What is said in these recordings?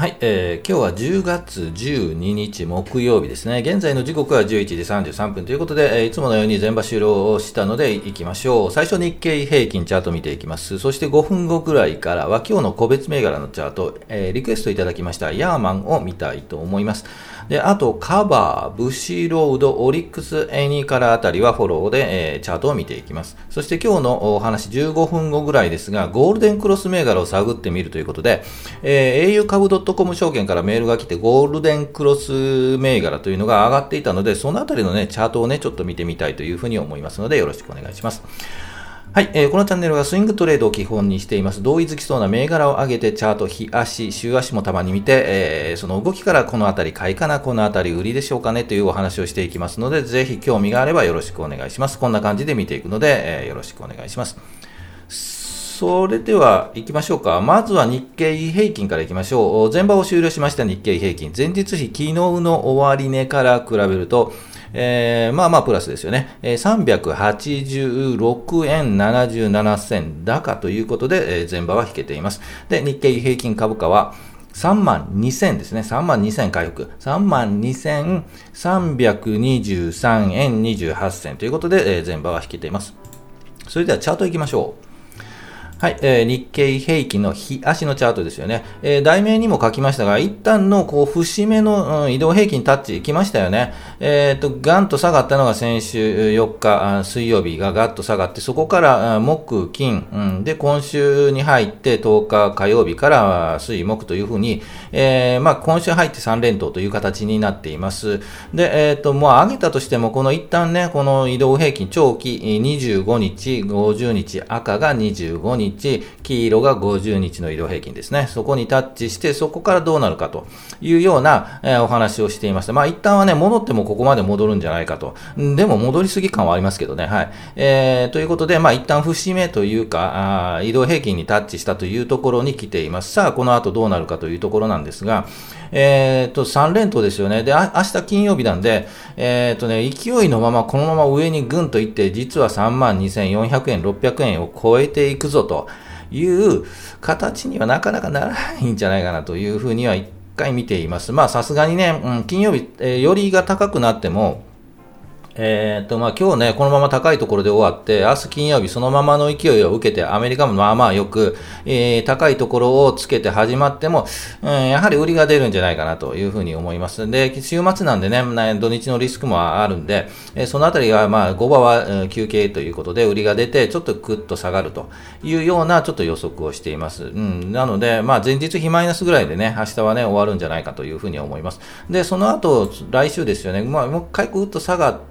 はい、えー、今日は10月12日木曜日ですね。現在の時刻は11時33分ということで、えー、いつものように全場終了をしたので行きましょう。最初日経平均チャート見ていきます。そして5分後くらいからは今日の個別銘柄のチャート、えー、リクエストいただきましたヤーマンを見たいと思います。で、あとカバー、ブシロード、オリックス、エニーカラーあたりはフォローで、えー、チャートを見ていきます。そして今日のお話15分後ぐらいですが、ゴールデンクロス銘柄を探ってみるということで、えー、au 株 .com 証券からメールが来て、ゴールデンクロス銘柄というのが上がっていたので、そのあたりのね、チャートをね、ちょっと見てみたいというふうに思いますので、よろしくお願いします。はい、えー、このチャンネルはスイングトレードを基本にしています。同意づきそうな銘柄を上げて、チャート、日足、週足もたまに見て、えー、その動きからこのあたり買いかな、このあたり売りでしょうかねというお話をしていきますので、ぜひ興味があればよろしくお願いします。こんな感じで見ていくので、えー、よろしくお願いします。それでは行きましょうか。まずは日経平均から行きましょう。前場を終了しました日経平均。前日比、昨日の終値から比べると、えー、まあまあプラスですよね。え、386円77銭高ということで、え、前場は引けています。で、日経平均株価は、3万2000ですね。3万2000回復。3万2323円28銭ということで、え、前場は引けています。それではチャート行きましょう。はい、えー、日経平均の日足のチャートですよね。えー、題名にも書きましたが、一旦のこう節目の、うん、移動平均タッチ来ましたよね。えっ、と、ガンと下がったのが先週4日水曜日がガッと下がって、そこから木、金、うん、で、今週に入って10日火曜日から水、木というふうに、えー、まあ、今週入って3連投という形になっています。で、えっ、と、もう上げたとしても、この一旦ね、この移動平均長期25日、50日、赤が25日、日、黄色が50日の移動平均ですね。そこにタッチして、そこからどうなるかというような、えー、お話をしていました。まあ一旦はね、戻ってもここまで戻るんじゃないかと。でも戻りすぎ感はありますけどね。はい。えー、ということで、まあ一旦節目というか、あ移動平均にタッチしたというところに来ています。さあ、この後どうなるかというところなんですが、えっ、ー、と、3連投ですよね。で、あ明日金曜日なんで、えっ、ー、とね、勢いのままこのまま上にぐんといって、実は3万2400円、600円を超えていくぞという形にはなかなかならないんじゃないかなというふうには一回見ています。まあさすがにね、うん、金曜日、えー、よりが高くなっても、えー、っと、まあ、今日ね、このまま高いところで終わって、明日金曜日そのままの勢いを受けて、アメリカもまあまあよく、えー、高いところをつけて始まっても、うん、やはり売りが出るんじゃないかなというふうに思います。で、週末なんでね、土日のリスクもあるんで、えー、そのあたりは、まあ、5場は休憩ということで、売りが出て、ちょっとクッと下がるというような、ちょっと予測をしています。うん、なので、まあ、前日比マイナスぐらいでね、明日はね、終わるんじゃないかというふうに思います。で、その後、来週ですよね、まあ、もう一回ぐっと下がって、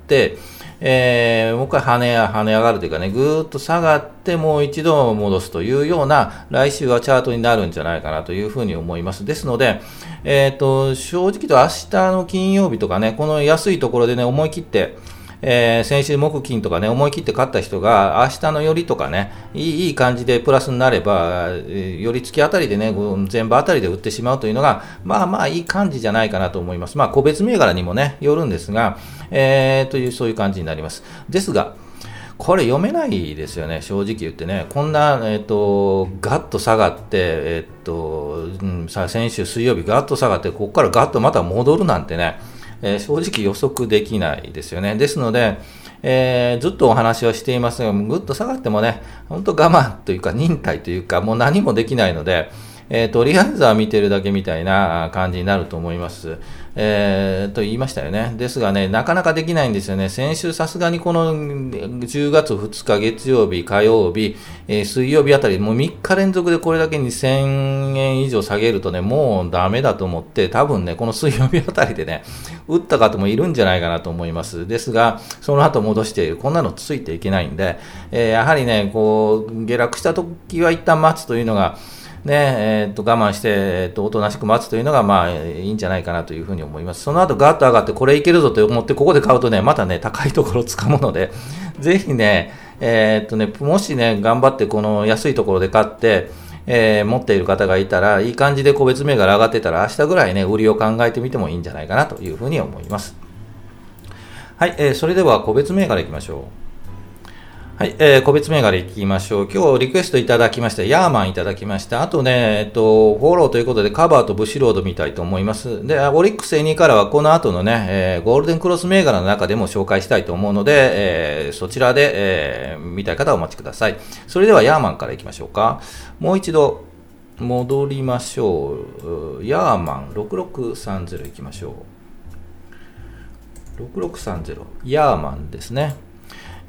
えー、もう一回跳ね跳ね上がるというかね、ぐーっと下がってもう一度戻すというような来週はチャートになるんじゃないかなというふうに思います。ですので、えっ、ー、と、正直と明日の金曜日とかね、この安いところでね、思い切って、えー、先週木金とかね、思い切って買った人が、明日の寄りとかね、いいいい感じでプラスになれば、寄り付きあたりでね、全部あたりで売ってしまうというのが、まあまあいい感じじゃないかなと思います。まあ個別銘柄にもね、よるんですが、えー、という、そういう感じになります。ですが、これ読めないですよね、正直言ってね。こんな、えっ、ー、と、ガッと下がって、えっ、ー、と、うん、さ先週水曜日ガッと下がって、ここからガッとまた戻るなんてね、えー、正直予測できないですよね。ですので、えー、ずっとお話をしていますが、ぐっと下がってもね、本当我慢というか忍耐というか、もう何もできないので、えー、とりあえずは見てるだけみたいな感じになると思います。えー、と言いましたよね。ですがね、なかなかできないんですよね。先週さすがにこの10月2日月曜日、火曜日、えー、水曜日あたり、もう3日連続でこれだけ2000円以上下げるとね、もうダメだと思って、多分ね、この水曜日あたりでね、打った方もいるんじゃないかなと思います。ですが、その後戻している。こんなのついていけないんで、えー、やはりね、こう、下落した時は一旦待つというのが、ねえー、と我慢して、えー、とおとなしく待つというのが、まあ、いいんじゃないかなというふうに思います。その後ガッと上がって、これいけるぞと思って、ここで買うとね、またね、高いところをつかむので、ぜひね、えー、っとね、もしね、頑張ってこの安いところで買って、えー、持っている方がいたら、いい感じで個別銘柄上がってたら、明日ぐらいね、売りを考えてみてもいいんじゃないかなというふうに思います。はい、えー、それでは個別銘柄いきましょう。はい、えー、個別銘柄いきましょう。今日リクエストいただきました。ヤーマンいただきました。あとね、えっと、フォローということでカバーとブシロード見たいと思います。で、オリックス A2 からはこの後のね、えー、ゴールデンクロス銘柄の中でも紹介したいと思うので、えー、そちらで、えー、見たい方はお待ちください。それではヤーマンからいきましょうか。もう一度戻りましょう。ヤーマン6630いきましょう。6630。ヤーマンですね。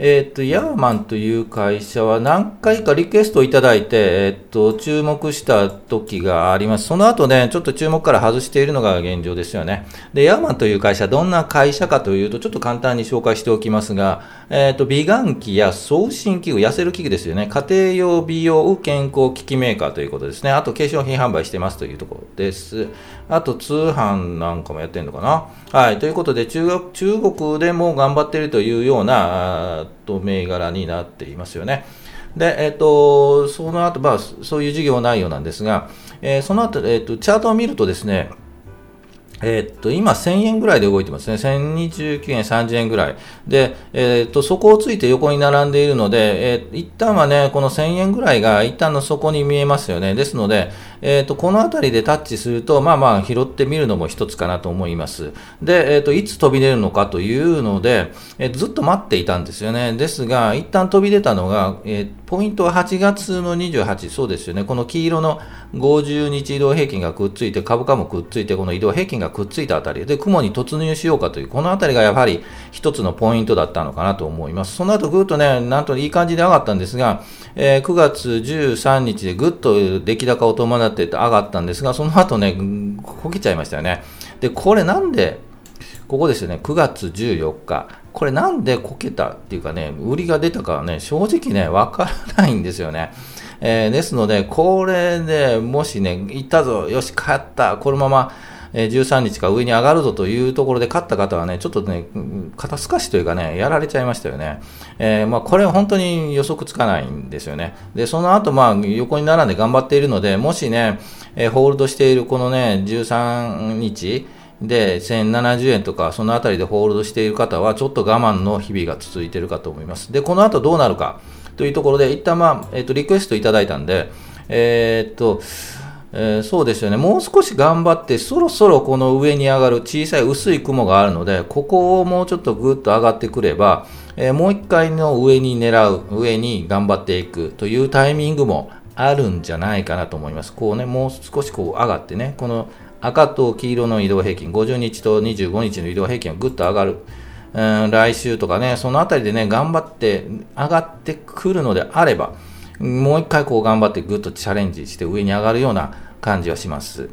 えっ、と、ヤーマンという会社は何回かリクエストをいただいて、えっ、と、注目した時があります。その後ね、ちょっと注目から外しているのが現状ですよね。で、ヤーマンという会社、どんな会社かというと、ちょっと簡単に紹介しておきますが、えっ、と、美顔器や送信器具、痩せる器具ですよね。家庭用美容健康機器メーカーということですね。あと、化粧品販売してますというところです。あと、通販なんかもやってるのかな。はい。ということで、中国、中国でも頑張ってるというような、と銘柄になっていますよね。で、えっ、ー、と、その後、まあ、そういう事業内容なんですが、えー、その後、えっ、ー、と、チャートを見るとですね、えー、っと、今1000円ぐらいで動いてますね。1029円、30円ぐらい。で、えー、っと、底をついて横に並んでいるので、えー、一旦はね、この1000円ぐらいが一旦の底に見えますよね。ですので、えっと、この辺りでタッチすると、まあまあ拾ってみるのも一つかなと思います。で、えっと、いつ飛び出るのかというので、えずっと待っていたんですよね。ですが、一旦飛び出たのが、えポイントは8月の28、そうですよね。この黄色の50日移動平均がくっついて、株価もくっついて、この移動平均がくっついたあたりで、雲に突入しようかという、このあたりがやはり一つのポイントだったのかなと思います。その後ぐっとね、なんといい感じで上がったんですが、えー、9月13日でぐっと出来高を伴って上がったんですが、その後ね、こけちゃいましたよね。で、これなんで、ここですよね、9月14日。これなんでこけたっていうかね、売りが出たかはね、正直ね、わからないんですよね。えー、ですので、これでもしね、行ったぞ、よし、帰った、このまま、え13日か上に上がるぞというところで勝った方はね、ちょっとね、肩透かしというかね、やられちゃいましたよね。えー、まあ、これ本当に予測つかないんですよね。で、その後、まあ、横に並んで頑張っているので、もしね、えー、ホールドしているこのね、13日、で、1070円とか、そのあたりでホールドしている方は、ちょっと我慢の日々が続いているかと思います。で、この後どうなるかというところで、一旦まあ、えっ、と、リクエストいただいたんで、え、っと、えー、そうですよね、もう少し頑張って、そろそろこの上に上がる小さい薄い雲があるので、ここをもうちょっとぐっと上がってくれば、えー、もう一回の上に狙う、上に頑張っていくというタイミングもあるんじゃないかなと思います。こうね、もう少しこう上がってね、この赤と黄色の移動平均、50日と25日の移動平均がぐっと上がる。うん、来週とかね、そのあたりでね、頑張って上がってくるのであれば、もう一回こう頑張ってぐっとチャレンジして上に上がるような感じはします。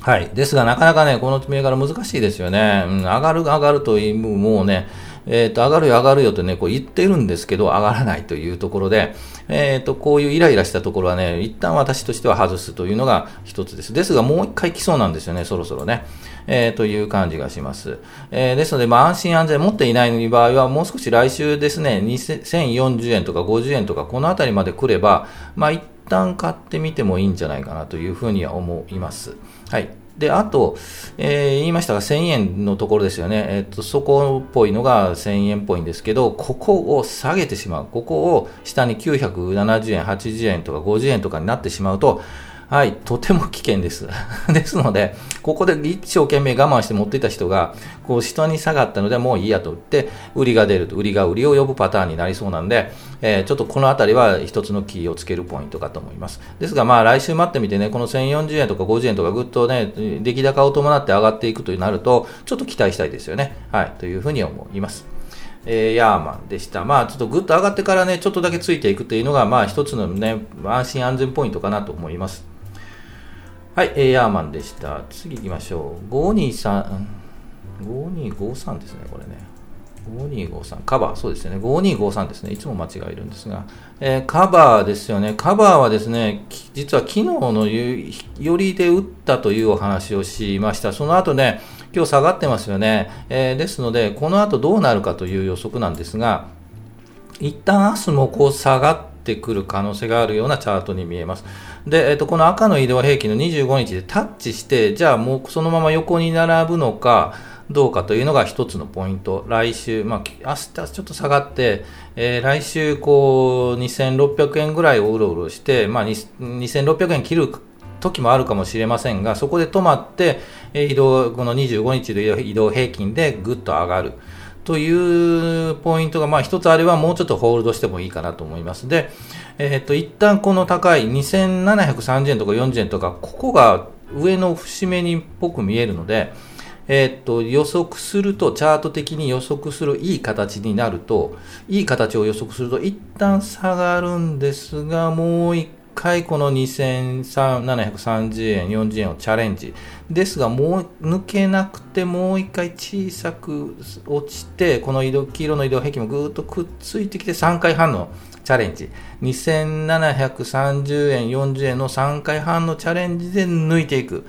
はい。ですが、なかなかね、この銘柄難しいですよね。うん、上がる上がるという、もうね、えっ、ー、と、上がるよ上がるよとね、こう言ってるんですけど、上がらないというところで、えっ、ー、と、こういうイライラしたところはね、一旦私としては外すというのが一つです。ですが、もう一回来そうなんですよね、そろそろね。えー、という感じがします。えー、ですので、まあ、安心安全持っていない場合は、もう少し来週ですね、2040円とか50円とか、このあたりまで来れば、まあ、一旦買ってみてもいいんじゃないかなというふうには思います。はい。で、あと、えー、言いましたが、1000円のところですよね。えっ、と、そこっぽいのが1000円っぽいんですけど、ここを下げてしまう。ここを下に970円、80円とか50円とかになってしまうと、はい、とても危険です。ですので、ここで一生懸命我慢して持っていた人が、こう下に下がったのでもういいやと言って、売りが出ると、売りが売りを呼ぶパターンになりそうなんで、えー、ちょっとこのあたりは一つのキーをつけるポイントかと思います。ですが、まあ来週待ってみてね、この1040円とか50円とかぐっとね、出来高を伴って上がっていくとなると、ちょっと期待したいですよね。はい、というふうに思います。えー、ヤーマンでした。まあ、ちょっとぐっと上がってからね、ちょっとだけついていくというのが、まあ、一つのね、安心安全ポイントかなと思います。はい、えー、ヤーマンでした。次行きましょう。523、5253ですね、これね。5253、カバー、そうですよね。5253ですね。いつも間違えるんですが、えー、カバーですよね。カバーはですね、実は昨日のよりで打ったというお話をしました。その後ね、今日下がってますよね。えー、ですので、この後どうなるかという予測なんですが、一旦明日もこう下がってくる可能性があるようなチャートに見えます。で、えっと、この赤の移動平均の25日でタッチして、じゃあもうそのまま横に並ぶのか、どうかというのが一つのポイント。来週、まあ、明日ちょっと下がって、えー、来週、こう、2600円ぐらいをうろうろして、まあ、2600円切る時もあるかもしれませんが、そこで止まって、移動、この25日の移動平均でぐっと上がる。というポイントが、まあ一つあればもうちょっとホールドしてもいいかなと思います。で、えっ、ー、と、一旦この高い2730円とか40円とか、ここが上の節目にっぽく見えるので、えっ、ー、と、予測すると、チャート的に予測するいい形になると、いい形を予測すると、一旦下がるんですが、もう一回この2730円、40円をチャレンジ。ですが、もう抜けなくて、もう一回小さく落ちて、この移動黄色の移動壁もぐーっとくっついてきて、3回半のチャレンジ。2730円、40円の3回半のチャレンジで抜いていく。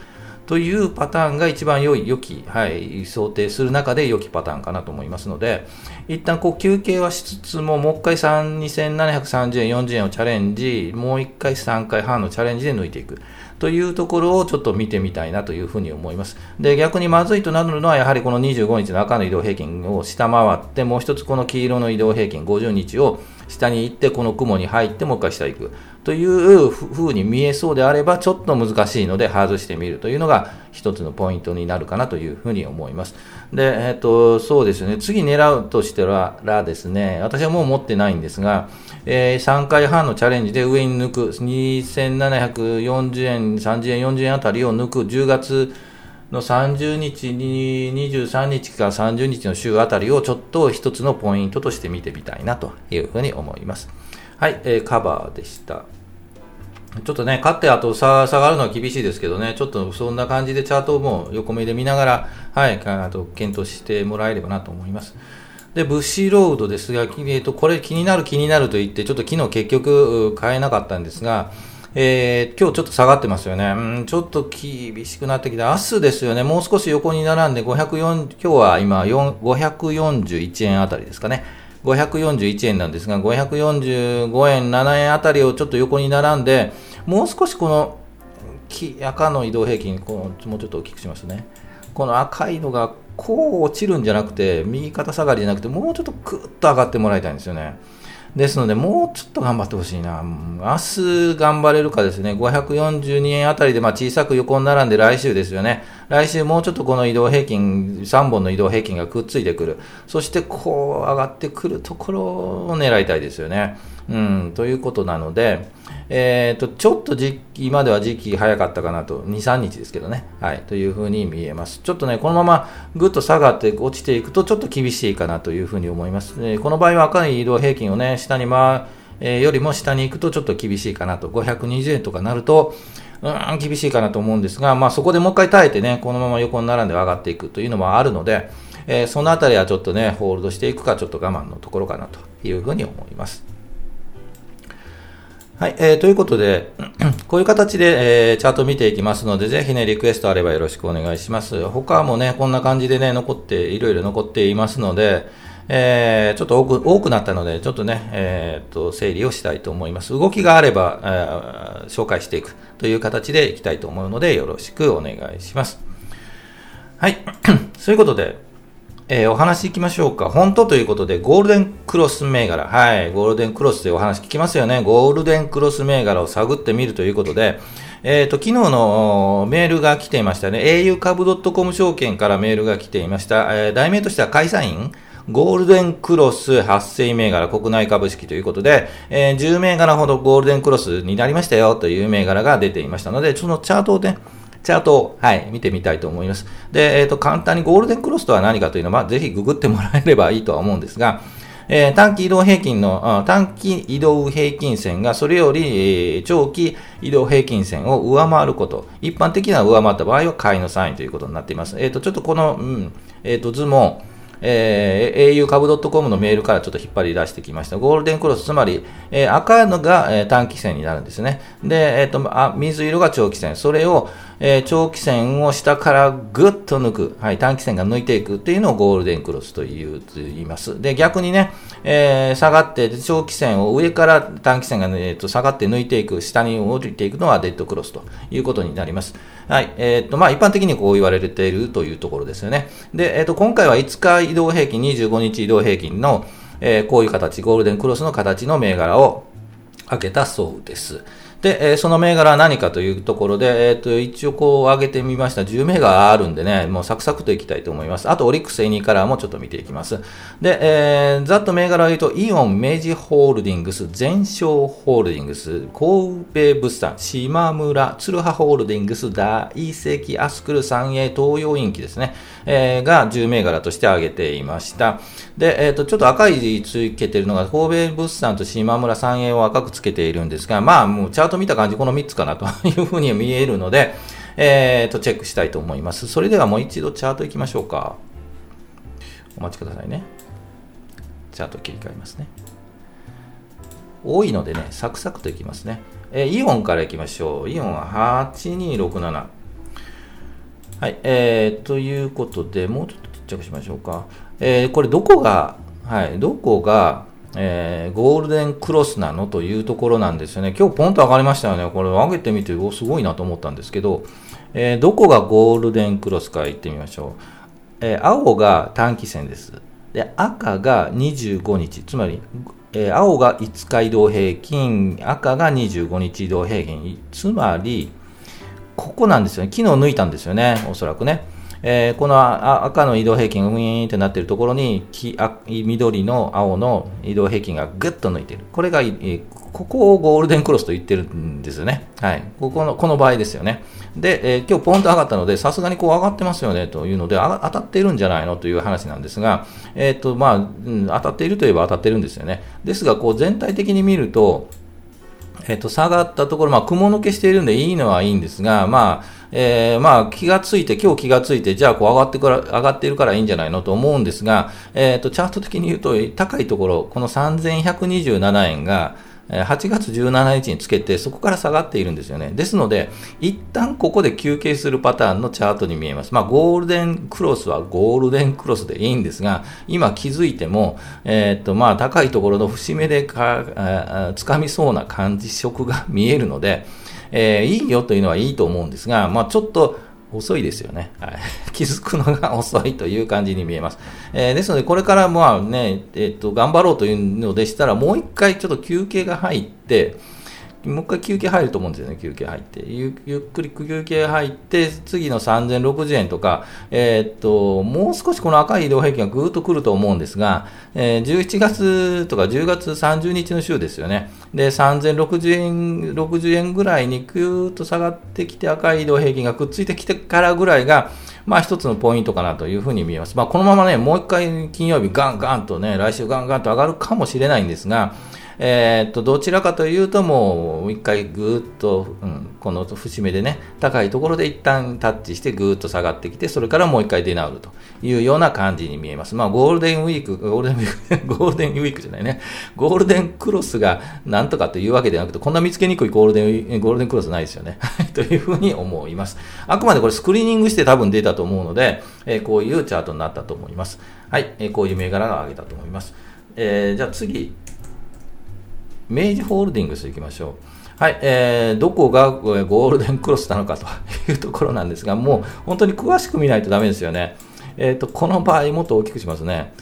というパターンが一番良い、良き、はい、想定する中で良きパターンかなと思いますので、一旦こう休憩はしつつも、もう一回2730円、40円をチャレンジ、もう一回3回半のチャレンジで抜いていく。というところをちょっと見てみたいなというふうに思います。で、逆にまずいとなるのは、やはりこの25日の赤の移動平均を下回って、もう一つこの黄色の移動平均50日を下に行って、この雲に入って、もう一回下行く。というふうに見えそうであれば、ちょっと難しいので外してみるというのが一つのポイントになるかなというふうに思います。で、えっ、と、そうですね、次狙うとしてはらですね、私はもう持ってないんですが、えー、3回半のチャレンジで上に抜く、2740円、30円、40円あたりを抜く、10月の30日に23日から30日の週あたりをちょっと一つのポイントとして見てみたいなというふうに思います。はい、えー、カバーでした。ちょっとね、勝ってあと下がるのは厳しいですけどね、ちょっとそんな感じでチャートも横目で見ながら、はい、あと検討してもらえればなと思います。で、ブッシーロードですが、えー、とこれ気になる気になると言って、ちょっと昨日結局買えなかったんですが、えー、今日ちょっと下がってますよね。うん、ちょっと厳しくなってきて、明日ですよね、もう少し横に並んで504、今日は今541円あたりですかね。541円なんですが、545円、7円あたりをちょっと横に並んで、もう少しこの赤の移動平均、このもうちょっと大きくしますね。この赤いのがこう落ちるんじゃなくて、右肩下がりじゃなくて、もうちょっとクッと上がってもらいたいんですよね。ですので、もうちょっと頑張ってほしいな。明日頑張れるかですね。542円あたりで、まあ小さく横に並んで来週ですよね。来週もうちょっとこの移動平均、3本の移動平均がくっついてくる。そしてこう上がってくるところを狙いたいですよね。うん、ということなので、えっ、ー、と、ちょっと時期、今では時期早かったかなと、2、3日ですけどね。はい、というふうに見えます。ちょっとね、このままぐっと下がって落ちていくと、ちょっと厳しいかなというふうに思います。えー、この場合は赤い移動平均をね、下に回、えー、よりも下に行くとちょっと厳しいかなと。520円とかなると、うん、厳しいかなと思うんですが、まあそこでもう一回耐えてね、このまま横に並んで上がっていくというのもあるので、え、そのあたりはちょっとね、ホールドしていくか、ちょっと我慢のところかなというふうに思います。はい、えー、ということで、こういう形で、えー、チャート見ていきますので、ぜひね、リクエストあればよろしくお願いします。他もね、こんな感じでね、残って、いろいろ残っていますので、えー、ちょっと多く多くなったので、ちょっとね、えー、と整理をしたいと思います。動きがあれば、えー、紹介していくという形でいきたいと思うので、よろしくお願いします。はい、そういうことで、えー、お話行きましょうか。本当ということで、ゴールデンクロス銘柄。はい。ゴールデンクロスでお話聞きますよね。ゴールデンクロス銘柄を探ってみるということで、えっ、ー、と、昨日のメールが来ていましたね。au 株 .com 証券からメールが来ていました。えー、題名としては、会社員ゴールデンクロス発生銘柄国内株式ということで、えー、10銘柄ほどゴールデンクロスになりましたよという銘柄が出ていましたので、そのチャートをね、チャートを、はい、見てみたいと思います。で、えっ、ー、と、簡単にゴールデンクロスとは何かというのは、ぜひググってもらえればいいとは思うんですが、えー、短期移動平均の、短期移動平均線がそれより、えー、長期移動平均線を上回ること、一般的な上回った場合は買いのサインということになっています。えっ、ー、と、ちょっとこの、うん、えっ、と、図も、えー、au 株 .com のメールからちょっと引っ張り出してきました。ゴールデンクロス、つまり、えー、赤いのが、えー、短期線になるんですね。で、えっ、とあ、水色が長期線。それを、え長期線を下からぐっと抜く。はい、短期線が抜いていくっていうのをゴールデンクロスというと言います。で、逆にね、え下がって、長期線を上から短期線が、えー、と下がって抜いていく、下に降りていくのはデッドクロスということになります。はい。えっ、と、まあ、一般的にこう言われているというところですよね。で、えっ、と、今回は5日移動平均、25日移動平均の、えこういう形、ゴールデンクロスの形の銘柄を開けたそうです。で、えー、その銘柄は何かというところで、えっ、ー、と、一応こう上げてみました。10銘柄あるんでね、もうサクサクといきたいと思います。あと、オリックス A2 カラーもちょっと見ていきます。で、えー、ざっと銘柄を言うと、イオン、明治ホールディングス、全商ホールディングス、神戸物産、島村、鶴葉ホールディングス、大石、アスクル、三栄、東洋インキですね、えー、が10銘柄として挙げていました。で、えっ、ー、と、ちょっと赤い字つけてるのが、神戸物産と島村、三栄を赤くつけているんですが、まあ、もうート見た感じ、この3つかなというふうに見えるので、えっ、ー、と、チェックしたいと思います。それではもう一度チャート行きましょうか。お待ちくださいね。チャート切り替えますね。多いのでね、サクサクといきますね。えー、イオンからいきましょう。イオンは8267。はい、えー、ということで、もうちょっとちっちゃくしましょうか。えー、これどこが、はい、どこが、えー、ゴールデンクロスなのというところなんですよね。今日ポンと上がりましたよね。これ上げてみて、おすごいなと思ったんですけど、えー、どこがゴールデンクロスか言ってみましょう。えー、青が短期線です。で、赤が25日。つまり、え、青が5日移動平均、赤が25日移動平均。つまり、ここなんですよね。昨日抜いたんですよね。おそらくね。えー、この赤の移動平均がウィーンってなってるところに黄緑の青の移動平均がぐっと抜いてる。これが、え、ここをゴールデンクロスと言ってるんですよね。はい。ここの、この場合ですよね。で、えー、今日ポンと上がったので、さすがにこう上がってますよねというので、当たっているんじゃないのという話なんですが、えっ、と、まあ、うん、当たっているといえば当たってるんですよね。ですが、こう全体的に見ると、えっと、下がったところ、まあ、雲抜けしているんでいいのはいいんですが、まあ、えー、まあ、気がついて、今日気がついて、じゃあ、こう、上がってから、上がっているからいいんじゃないのと思うんですが、えっ、と、チャート的に言うと、高いところ、この3127円が、8月17日につけて、そこから下がっているんですよね。ですので、一旦ここで休憩するパターンのチャートに見えます。まあ、ゴールデンクロスはゴールデンクロスでいいんですが、今気づいても、えー、っと、まあ、高いところの節目でか、つかみそうな感じ色が見えるので、えー、いいよというのはいいと思うんですが、まあ、ちょっと、遅いですよね。はい、気づくのが遅いという感じに見えます。えー、ですので、これからまあね、えっ、と、頑張ろうというのでしたら、もう一回ちょっと休憩が入って、もう一回休憩入ると思うんですよね、休憩入って。ゆっくり休憩入って、次の3060円とか、えー、っと、もう少しこの赤い移動平均がぐーっと来ると思うんですが、えー、11月とか10月30日の週ですよね。で、3060円、60円ぐらいにぐーっと下がってきて赤い移動平均がくっついてきてからぐらいが、まあ一つのポイントかなというふうに見えます。まあこのままね、もう一回金曜日ガンガンとね、来週ガンガンと上がるかもしれないんですが、えー、っと、どちらかというともう一回ぐーっと、うん、この節目でね、高いところで一旦タッチしてぐーっと下がってきて、それからもう一回出直るというような感じに見えます。まあ、ゴールデンウィーク、ゴールデンウィーク、ゴールデンウィークじゃないね。ゴールデンクロスがなんとかというわけではなくて、こんな見つけにくいゴールデン、ゴールデンクロスないですよね。というふうに思います。あくまでこれスクリーニングして多分出たと思うので、えー、こういうチャートになったと思います。はい、えー、こういう銘柄が上げたと思います。えー、じゃあ次、明治ホールディングス行きましょう。はい、えー、どこがゴールデンクロスなのかというところなんですが、もう本当に詳しく見ないとダメですよね。えっ、ー、と、この場合もっと大きくしますね。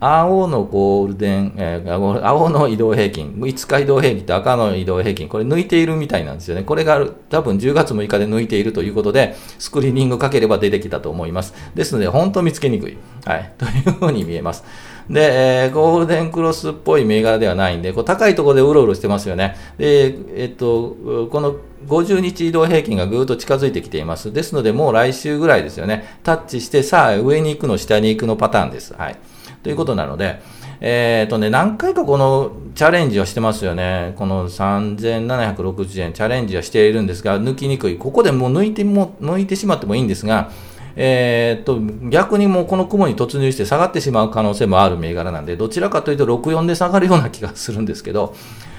青のゴールデン、えー、青の移動平均、5日移動平均と赤の移動平均、これ抜いているみたいなんですよね。これが多分10月6日で抜いているということで、スクリーニングかければ出てきたと思います。ですので、本当見つけにくい。はい。というふうに見えます。で、えー、ゴールデンクロスっぽい銘柄ではないんで、こう高いところでうろうろしてますよね。で、えっと、この50日移動平均がぐーっと近づいてきています。ですので、もう来週ぐらいですよね。タッチして、さあ、上に行くの、下に行くのパターンです。はい。ということなので、えっ、ー、とね、何回かこのチャレンジをしてますよね。この3760円チャレンジはしているんですが、抜きにくい。ここでもう抜いても、抜いてしまってもいいんですが、えー、っと、逆にもうこの雲に突入して下がってしまう可能性もある銘柄なんで、どちらかというと64で下がるような気がするんですけど、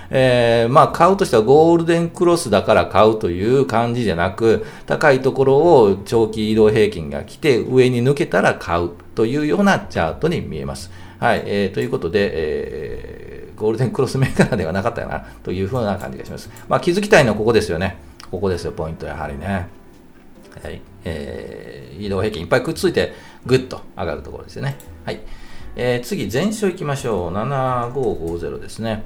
えー、まあ買うとしてはゴールデンクロスだから買うという感じじゃなく、高いところを長期移動平均が来て上に抜けたら買うというようなチャートに見えます。はい、えー、ということで、えー、ゴールデンクロス銘柄ではなかったかなというふうな感じがします。まあ気づきたいのはここですよね。ここですよ、ポイントやはりね。はいえー、移動平均いっぱいくっついてぐっと上がるところですよね。はいえー、次、全勝いきましょう。7550ですね。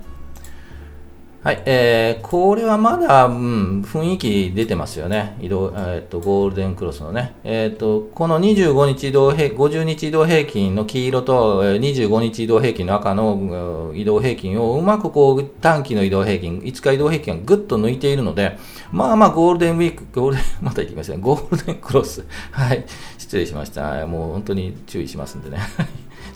はい、えー、これはまだ、うん、雰囲気出てますよね。移動、えっ、ー、と、ゴールデンクロスのね。えっ、ー、と、この25日移動平、50日移動平均の黄色と、25日移動平均の赤の移動平均をうまくこう、短期の移動平均、5日移動平均がぐっと抜いているので、まあまあ、ゴールデンウィーク、ゴールデン、また言ってきましたね。ゴールデンクロス。はい、失礼しました。もう本当に注意しますんでね。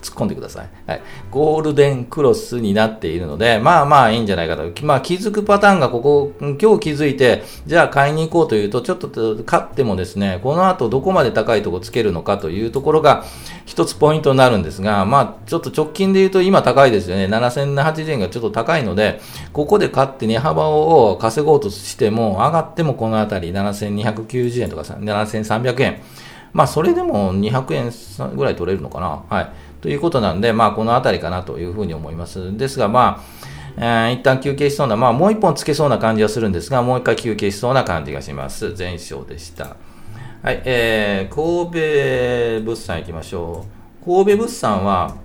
突っ込んでください。はい。ゴールデンクロスになっているので、まあまあいいんじゃないかと。まあ気づくパターンがここ、今日気づいて、じゃあ買いに行こうというと、ちょっと買ってもですね、この後どこまで高いとこつけるのかというところが一つポイントになるんですが、まあちょっと直近で言うと今高いですよね。7080円がちょっと高いので、ここで買って値幅を稼ごうとしても、上がってもこのあたり7290円とか7300円。まあ、それでも200円ぐらい取れるのかな。はい。ということなんで、まあ、このあたりかなというふうに思います。ですが、まあ、えー、一旦休憩しそうな、まあ、もう一本つけそうな感じはするんですが、もう一回休憩しそうな感じがします。全勝でした。はい、えー、神戸物産行きましょう。神戸物産は、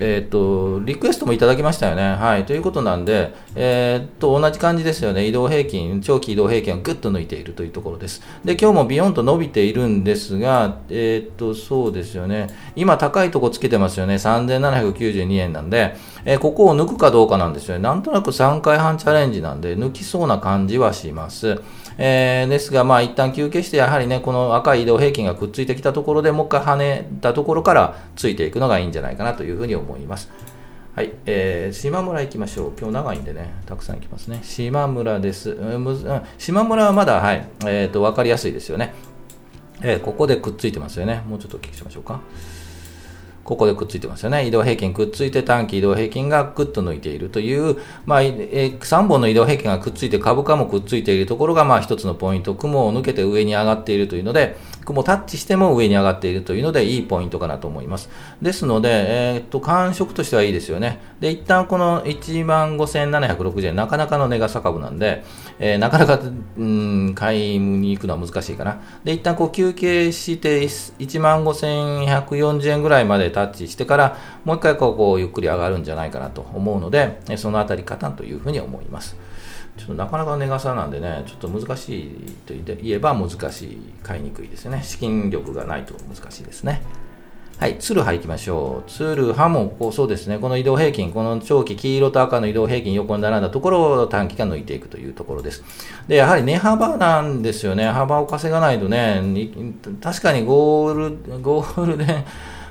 えっ、と、リクエストもいただきましたよね。はい。ということなんで、えっ、と、同じ感じですよね。移動平均、長期移動平均をぐっと抜いているというところです。で、今日もビヨンと伸びているんですが、えっ、と、そうですよね。今高いとこつけてますよね。3792円なんで、えここを抜くかどうかなんですよね。なんとなく3回半チャレンジなんで、抜きそうな感じはします。えー、ですが、まあ、一旦休憩して、やはりね、この赤い移動平均がくっついてきたところでもう一回跳ねたところからついていくのがいいんじゃないかなというふうに思います。はい、えー、島村行きましょう。今日長いんでね、たくさん行きますね。島村です。うん、島村はまだ、はい、えっ、ー、と、わかりやすいですよね。えー、ここでくっついてますよね。もうちょっとお聞きしましょうか。ここでくっついてますよね。移動平均くっついて短期移動平均がぐっと抜いているという、まあ、3本の移動平均がくっついて株価もくっついているところが、まあ一つのポイント。雲を抜けて上に上がっているというので、雲タッチしても上に上がっているというので、いいポイントかなと思います。ですので、えー、っと、感触としてはいいですよね。で、一旦この15,760円、なかなかの値が差株なんで、えー、なかなか、うん、買いに行くのは難しいかな。で、一旦こう休憩して、15,140円ぐらいまでタッチしてから、もう一回こう、こうゆっくり上がるんじゃないかなと思うので、そのあたりかなというふうに思います。ちょっとなかなか値傘なんでね、ちょっと難しいと言えば難しい、買いにくいですね。資金力がないと難しいですね。はい、ツルハ行きましょう。ツルハもこうそうですね、この移動平均、この長期黄色と赤の移動平均横に並んだところを短期間抜いていくというところです。で、やはり値幅なんですよね。幅を稼がないとね、確かにゴール、ゴールデン、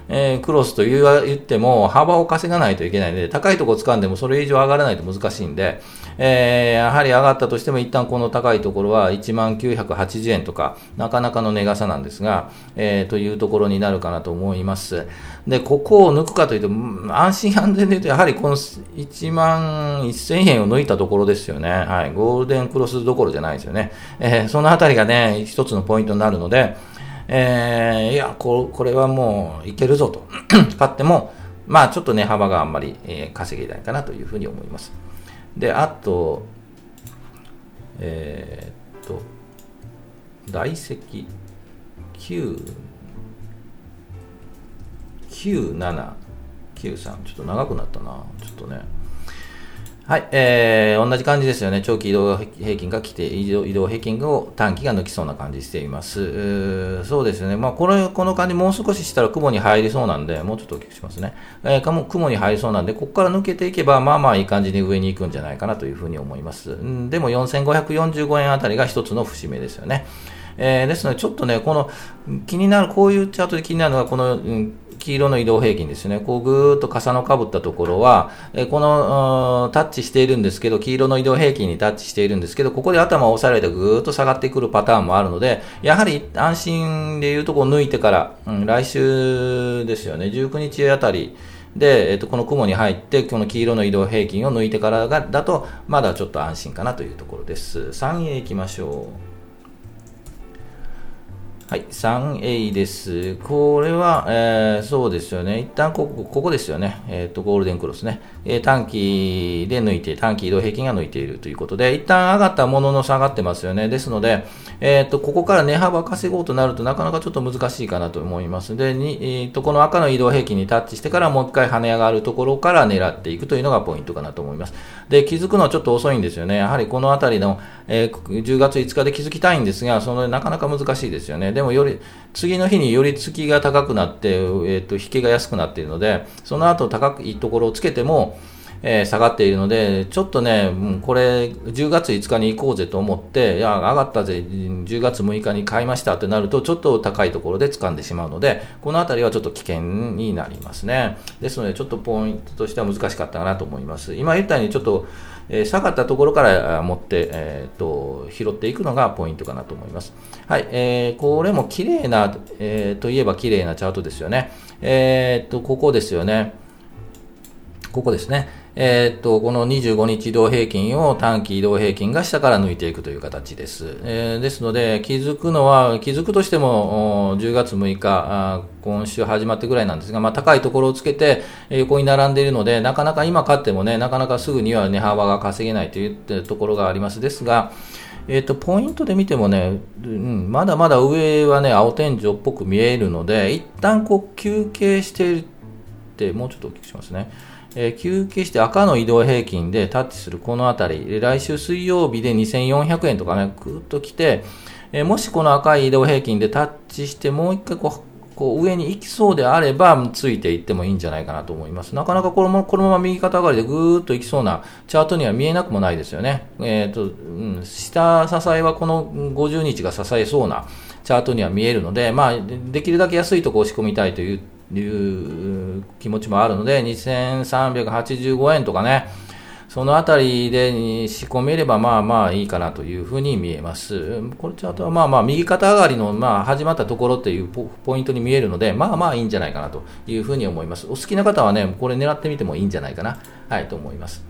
えー、クロスと言っても幅を稼がないといけないので、高いところ掴んでもそれ以上上がらないと難しいんで、えー、やはり上がったとしても一旦この高いところは1万980円とか、なかなかの値傘なんですが、えー、というところになるかなと思います。で、ここを抜くかというと、安心安全で言うと、やはりこの1万1000円を抜いたところですよね。はい。ゴールデンクロスどころじゃないですよね。えー、そのあたりがね、一つのポイントになるので、えー、いやこ、これはもういけるぞと。買っても、まあちょっと値幅があんまり、え、稼げないかなというふうに思います。で、あと、えー、っと、大石9、9793、ちょっと長くなったな、ちょっとね。はい、えー、同じ感じですよね。長期移動平均が来て、移動移動平均を短期が抜きそうな感じしています。そうですね。まあ、この、この感じもう少ししたら雲に入りそうなんで、もうちょっとお聞きしますね。えー、雲に入りそうなんで、ここから抜けていけば、まあまあいい感じに上に行くんじゃないかなというふうに思います。んでも4545円あたりが一つの節目ですよね。えー、ですので、ちょっとね、この気になる、こういうチャートで気になるのは、この、うん黄色の移動平均ですね。こうぐーっと重のかぶったところは、えこのタッチしているんですけど、黄色の移動平均にタッチしているんですけど、ここで頭を押さえられてぐーっと下がってくるパターンもあるので、やはり安心でいうとこ抜いてから、うん、来週ですよね、19日あたり、で、えっと、この雲に入って、この黄色の移動平均を抜いてからがだと、まだちょっと安心かなというところです。3位へ行きましょう。はい、3A です。これは、えー、そうですよね。一旦ここ、ここですよね。えっ、ー、と、ゴールデンクロスね。えー、短期で抜いて、短期移動平均が抜いているということで、一旦上がったものの下がってますよね。ですので、えっ、と、ここから値幅稼ごうとなるとなかなかちょっと難しいかなと思います。で、にえーと、この赤の移動平均にタッチしてからもう一回跳ね上がるところから狙っていくというのがポイントかなと思います。で、気づくのはちょっと遅いんですよね。やはりこのあたりの、えー、10月5日で気づきたいんですが、そのなかなか難しいですよね。でもより、次の日により月が高くなって、えっ、ー、と、引けが安くなっているので、その後高いところをつけても、えー、下がっているので、ちょっとね、これ、10月5日に行こうぜと思って、いや、上がったぜ、10月6日に買いましたってなると、ちょっと高いところで掴んでしまうので、このあたりはちょっと危険になりますね。ですので、ちょっとポイントとしては難しかったかなと思います。今言ったように、ちょっと、えー、下がったところから持って、えーと、拾っていくのがポイントかなと思います。はい、えー、これも綺麗な、えー、といえば綺麗なチャートですよね。えー、と、ここですよね。ここですね。えー、っと、この25日移動平均を短期移動平均が下から抜いていくという形です。えー、ですので、気づくのは、気づくとしても、10月6日、今週始まってぐらいなんですが、まあ、高いところをつけて、横に並んでいるので、なかなか今買ってもね、なかなかすぐには値幅が稼げないというところがあります。ですが、えっ、と、ポイントで見てもね、うん、まだまだ上はね、青天井っぽく見えるので、一旦こう休憩しているって、もうちょっと大きくしますね。えー、休憩して赤の移動平均でタッチするこのあたり、来週水曜日で2400円とかね、ぐっと来て、えー、もしこの赤い移動平均でタッチしてもう一回こう、こう上に行きそうであれば、ついていってもいいんじゃないかなと思います。なかなかこのままこのまま右肩上がりでぐーっと行きそうなチャートには見えなくもないですよね。えっ、ー、と、うん、下支えはこの50日が支えそうなチャートには見えるので、まあ、できるだけ安いとこ押し込みたいといういう気持ちもあるので、2385円とかね、そのあたりで仕込めればまあまあいいかなというふうに見えます。これチャートはまあまあ右肩上がりのまあ始まったところっていうポイントに見えるので、まあまあいいんじゃないかなというふうに思います。お好きな方はね、これ狙ってみてもいいんじゃないかな、はい、と思います。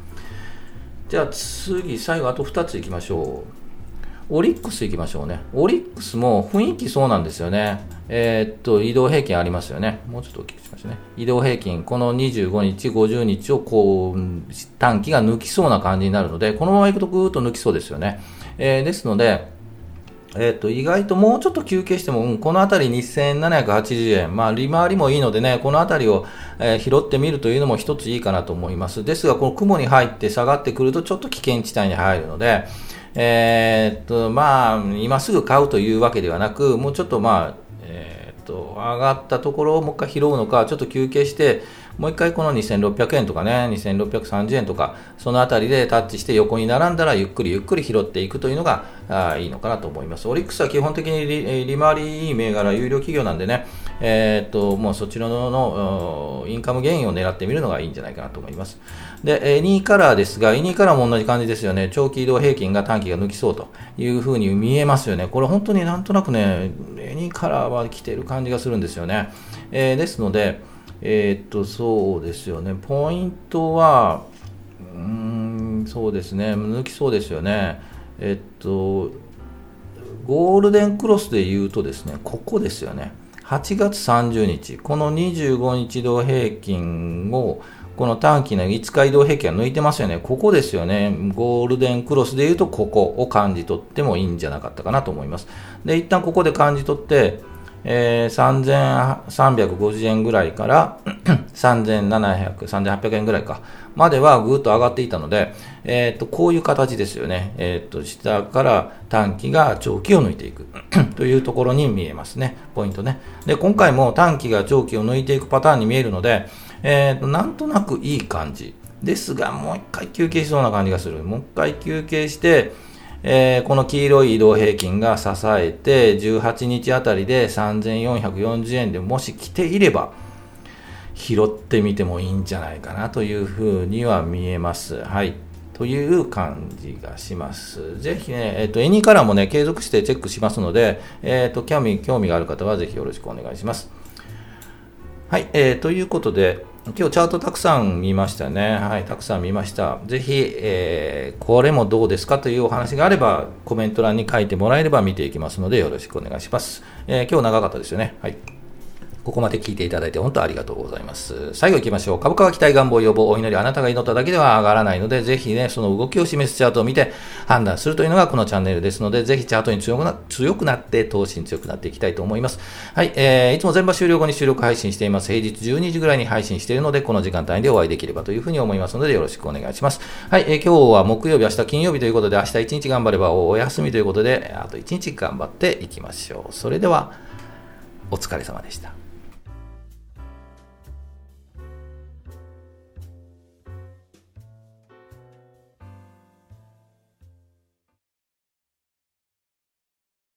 じゃあ次、最後あと2ついきましょう。オリックス行きましょうね。オリックスも雰囲気そうなんですよね。えー、っと、移動平均ありますよね。もうちょっと大きくしましょうね。移動平均、この25日、50日をこう、短期が抜きそうな感じになるので、このまま行くとぐーっと抜きそうですよね。えー、ですので、えっ、と、意外ともうちょっと休憩しても、うん、この辺り2780円。まあ、利回りもいいのでね、この辺りを、えー、拾ってみるというのも一ついいかなと思います。ですが、この雲に入って下がってくると、ちょっと危険地帯に入るので、えー、っと、まあ、今すぐ買うというわけではなく、もうちょっとまあ、えー、っと、上がったところをもう一回拾うのか、ちょっと休憩して、もう一回この2600円とかね、2630円とか、そのあたりでタッチして横に並んだらゆっくりゆっくり拾っていくというのがあいいのかなと思います。オリックスは基本的に利利回りいい銘柄、有料企業なんでね、えー、っと、もうそちらのインカムゲインを狙ってみるのがいいんじゃないかなと思います。で、エニーカラーですが、エニーカラーも同じ感じですよね。長期移動平均が短期が抜きそうというふうに見えますよね。これ本当になんとなくね、エニーカラーは来てる感じがするんですよね。えー、ですので、えー、っと、そうですよね。ポイントは、うん、そうですね。抜きそうですよね。えっと、ゴールデンクロスで言うとですね、ここですよね。8月30日、この25日移動平均をこの短期の5日移動平均は抜いてますよね。ここですよね。ゴールデンクロスで言うと、ここを感じ取ってもいいんじゃなかったかなと思います。で、一旦ここで感じ取って、えー、3350円ぐらいから 3700、3800円ぐらいか、まではぐーっと上がっていたので、えっ、ー、と、こういう形ですよね。えっ、ー、と、下から短期が長期を抜いていく というところに見えますね。ポイントね。で、今回も短期が長期を抜いていくパターンに見えるので、えーと、なんとなくいい感じですが、もう一回休憩しそうな感じがする。もう一回休憩して、えー、この黄色い移動平均が支えて、18日あたりで3440円でもし来ていれば、拾ってみてもいいんじゃないかなというふうには見えます。はい。という感じがします。ぜひね、えっ、ー、と、エニーカラーもね、継続してチェックしますので、えっ、ー、と、興味、興味がある方はぜひよろしくお願いします。はい、えー、ということで、今日チャートたくさん見ましたね。はい、たくさん見ました。ぜひ、えー、これもどうですかというお話があれば、コメント欄に書いてもらえれば見ていきますので、よろしくお願いします。えー、今日長かったですよね。はい。ここまで聞いていただいて本当ありがとうございます。最後行きましょう。株価は期待願望予防お祈りあなたが祈っただけでは上がらないので、ぜひね、その動きを示すチャートを見て判断するというのがこのチャンネルですので、ぜひチャートに強くな強くなって、投資に強くなっていきたいと思います。はい、えー、いつも全場終了後に収録配信しています。平日12時ぐらいに配信しているので、この時間帯でお会いできればというふうに思いますので、よろしくお願いします。はい、えー、今日は木曜日、明日金曜日ということで、明日1日頑張ればお休みということで、あと1日頑張っていきましょう。それでは、お疲れ様でした。